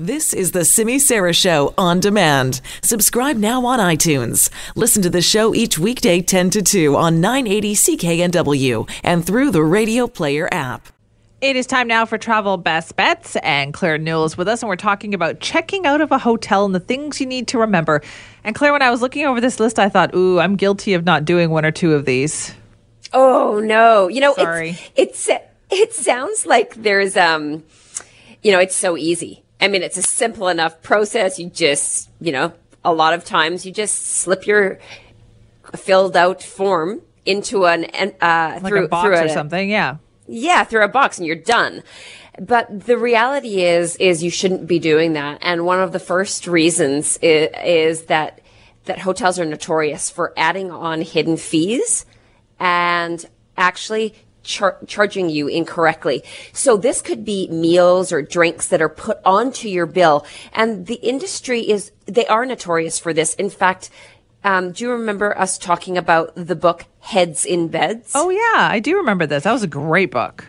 This is the Simi Sara Show on demand. Subscribe now on iTunes. Listen to the show each weekday 10 to 2 on 980 CKNW and through the Radio Player app. It is time now for Travel Best Bets, and Claire Newell is with us, and we're talking about checking out of a hotel and the things you need to remember. And Claire, when I was looking over this list, I thought, ooh, I'm guilty of not doing one or two of these. Oh no! You know, Sorry. it's, it's it sounds like there's um, you know, it's so easy. I mean, it's a simple enough process. You just, you know, a lot of times you just slip your filled out form into an uh, Like through a box through or something, yeah. yeah, through a box and you're done. But the reality is, is you shouldn't be doing that. And one of the first reasons is, is that, that hotels are notorious for adding on hidden fees and actually char- charging you incorrectly. So this could be meals or drinks that are put onto your bill. And the industry is, they are notorious for this. In fact, um, do you remember us talking about the book Heads in Beds? Oh, yeah, I do remember this. That was a great book.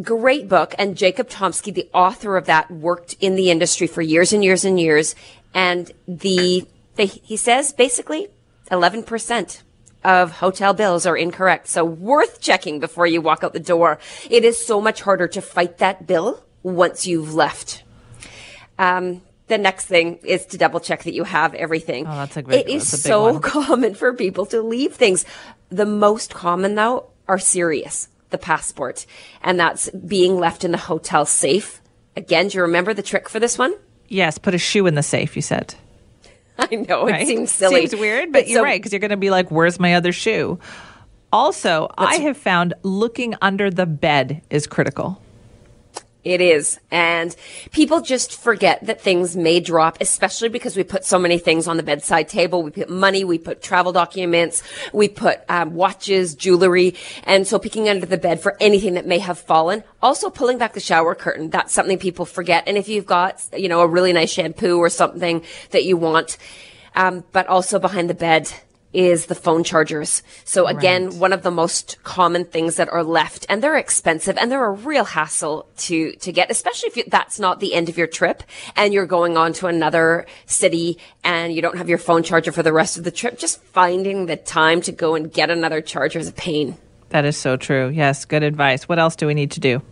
great book. And Jacob Tomsky, the author of that, worked in the industry for years and years and years. And the, they, he says basically 11% of hotel bills are incorrect. So worth checking before you walk out the door. It is so much harder to fight that bill once you've left. Um, the next thing is to double check that you have everything. Oh, that's a big- It is so one. common for people to leave things. The most common though are serious, the passport, and that's being left in the hotel safe. Again, do you remember the trick for this one? Yes, put a shoe in the safe, you said. I know it seems silly. Seems weird, but you're so- right because you're going to be like, "Where's my other shoe?" Also, I have found looking under the bed is critical. It is. And people just forget that things may drop, especially because we put so many things on the bedside table. We put money, we put travel documents, we put um, watches, jewelry. And so picking under the bed for anything that may have fallen. Also pulling back the shower curtain. That's something people forget. And if you've got, you know, a really nice shampoo or something that you want, um, but also behind the bed, is the phone chargers. So again, one of the most common things that are left and they're expensive and they're a real hassle to, to get, especially if you, that's not the end of your trip and you're going on to another city and you don't have your phone charger for the rest of the trip. Just finding the time to go and get another charger is a pain. That is so true. Yes, good advice. What else do we need to do?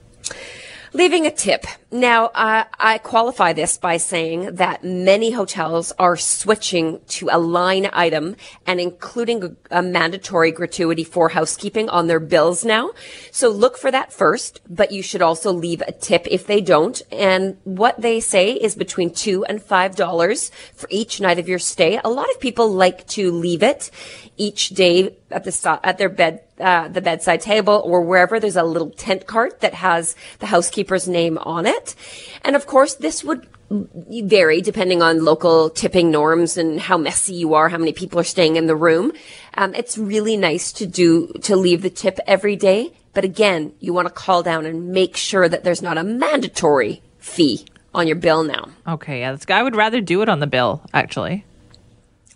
Leaving a tip. Now, I qualify this by saying that many hotels are switching to a line item and including a, a mandatory gratuity for housekeeping on their bills now. So look for that first, but you should also leave a tip if they don't. And what they say is between two and five dollars for each night of your stay. A lot of people like to leave it each day at the at their bed uh, the bedside table or wherever there's a little tent cart that has the housekeeper's name on it. And of course, this would vary depending on local tipping norms and how messy you are, how many people are staying in the room. Um, it's really nice to do, to leave the tip every day. But again, you want to call down and make sure that there's not a mandatory fee on your bill now. Okay, yeah, this guy would rather do it on the bill, actually.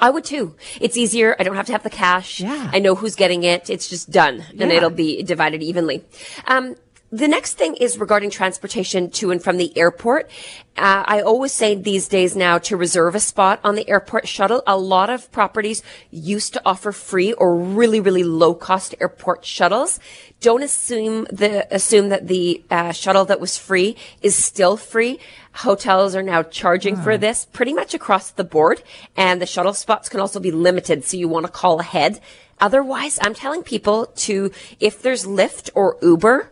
I would too. It's easier. I don't have to have the cash. Yeah. I know who's getting it. It's just done and it'll be divided evenly. Um, the next thing is regarding transportation to and from the airport. Uh, I always say these days now to reserve a spot on the airport shuttle. A lot of properties used to offer free or really, really low cost airport shuttles. Don't assume the assume that the uh, shuttle that was free is still free. Hotels are now charging for this pretty much across the board, and the shuttle spots can also be limited. So you want to call ahead. Otherwise, I'm telling people to if there's Lyft or Uber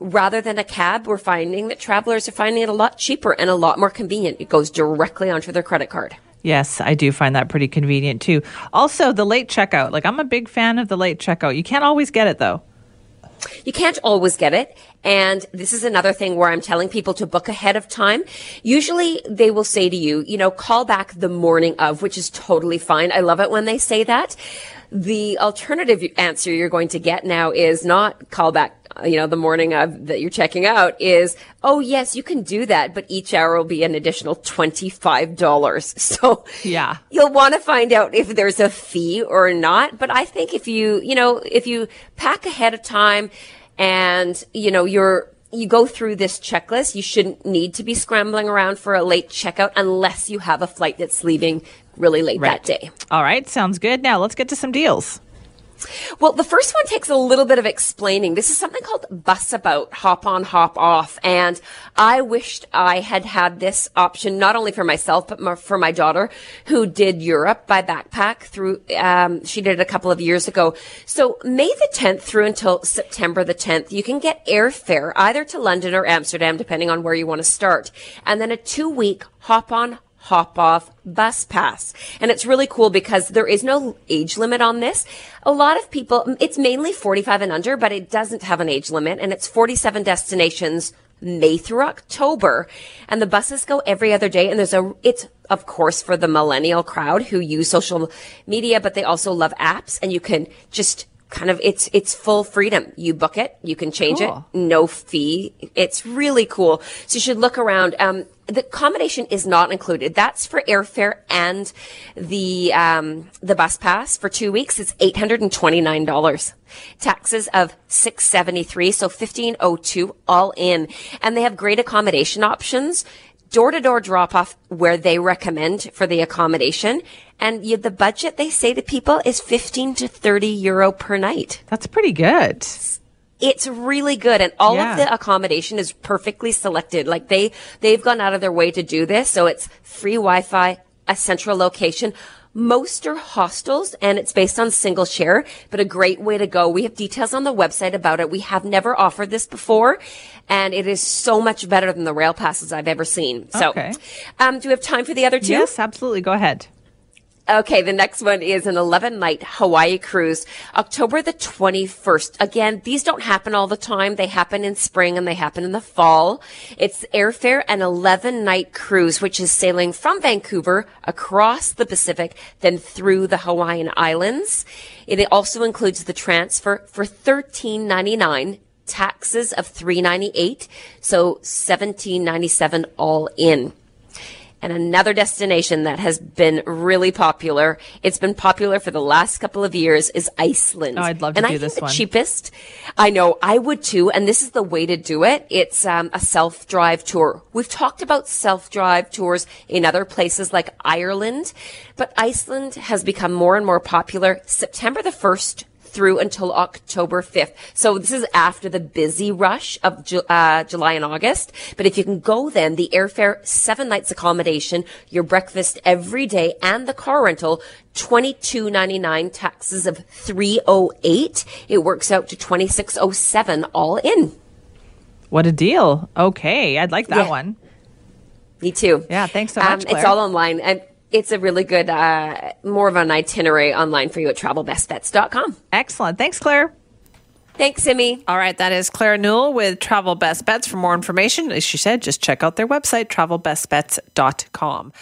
rather than a cab, we're finding that travelers are finding it a lot cheaper and a lot more convenient. It goes directly onto their credit card. Yes, I do find that pretty convenient too. Also, the late checkout. Like, I'm a big fan of the late checkout. You can't always get it though. You can't always get it. And this is another thing where I'm telling people to book ahead of time. Usually they will say to you, you know, call back the morning of, which is totally fine. I love it when they say that. The alternative answer you're going to get now is not call back, you know, the morning of that you're checking out is, oh yes, you can do that, but each hour will be an additional $25. So Yeah. you'll want to find out if there's a fee or not. But I think if you, you know, if you pack ahead of time and, you know, you're, you go through this checklist. You shouldn't need to be scrambling around for a late checkout unless you have a flight that's leaving really late Right. that day. All right, sounds good. Now let's get to some deals. Well, the first one takes a little bit of explaining. This is something called Busabout, hop on, hop off. And I wished I had had this option, not only for myself, but for my daughter who did Europe by backpack through, um, she did it a couple of years ago. So May the 10th through until September the 10th, you can get airfare either to London or Amsterdam, depending on where you want to start. And then a two week hop on, hop off bus pass. And it's really cool because there is no age limit on this. A lot of people, it's mainly 45 and under, but it doesn't have an age limit and it's 47 destinations May through October. And the buses go every other day. And there's a, it's of course for the millennial crowd who use social media, but they also love apps and you can just kind of it's it's full freedom. You book it, you can change Cool. it, no fee. It's really cool. So you should look around. Um, the accommodation is not included. That's for airfare and the um, the bus pass for two weeks. It's eight hundred and twenty nine dollars. Taxes of six seventy three, so fifteen oh two all in, and they have great accommodation options. Door to door drop off where they recommend for the accommodation. And you, the budget they say to people is 15 to 30 euro per night. That's pretty good. It's really good. And all Yeah. of the accommodation is perfectly selected. Like they, they've gone out of their way to do this. So it's free Wi-Fi, a central location. Most are hostels and it's based on single share, but a great way to go. We have details on the website about it. We have never offered this before and it is so much better than the rail passes I've ever seen. So, Okay. um, do we have time for the other two? Yes, absolutely. Go ahead. Okay, the next one is an 11 night Hawaii cruise, October the 21st. Again, these don't happen all the time. They happen in spring and they happen in the fall. It's airfare and 11 night cruise, which is sailing from Vancouver across the Pacific, then through the Hawaiian Islands. It also includes the transfer for 13.99 taxes of 398 so 1797 all in and another destination that has been really popular. It's been popular for the last couple of years is Iceland. Oh, I'd love to and do I this one. cheapest. I know I would too. And this is the way to do it. It's um, a self-drive tour. We've talked about self-drive tours in other places like Ireland, but Iceland has become more and more popular. September the 1st through until October 5th. So this is after the busy rush of Ju- uh, July and August. But if you can go then, the airfare, seven nights accommodation, your breakfast every day, and the car rental, twenty two ninety nine, taxes of three oh eight. It works out to twenty six oh seven all in. What a deal. Okay, I'd like that Yeah. one. Me too. Yeah, thanks so much, it's all online and it's a really good, uh, more of an itinerary online for you at travelbestbets.com. Excellent. Thanks, Claire. Thanks, Simi. All right, that is Claire Newell with Travel Best Bets. For more information, as she said, just check out their website, travelbestbets.com.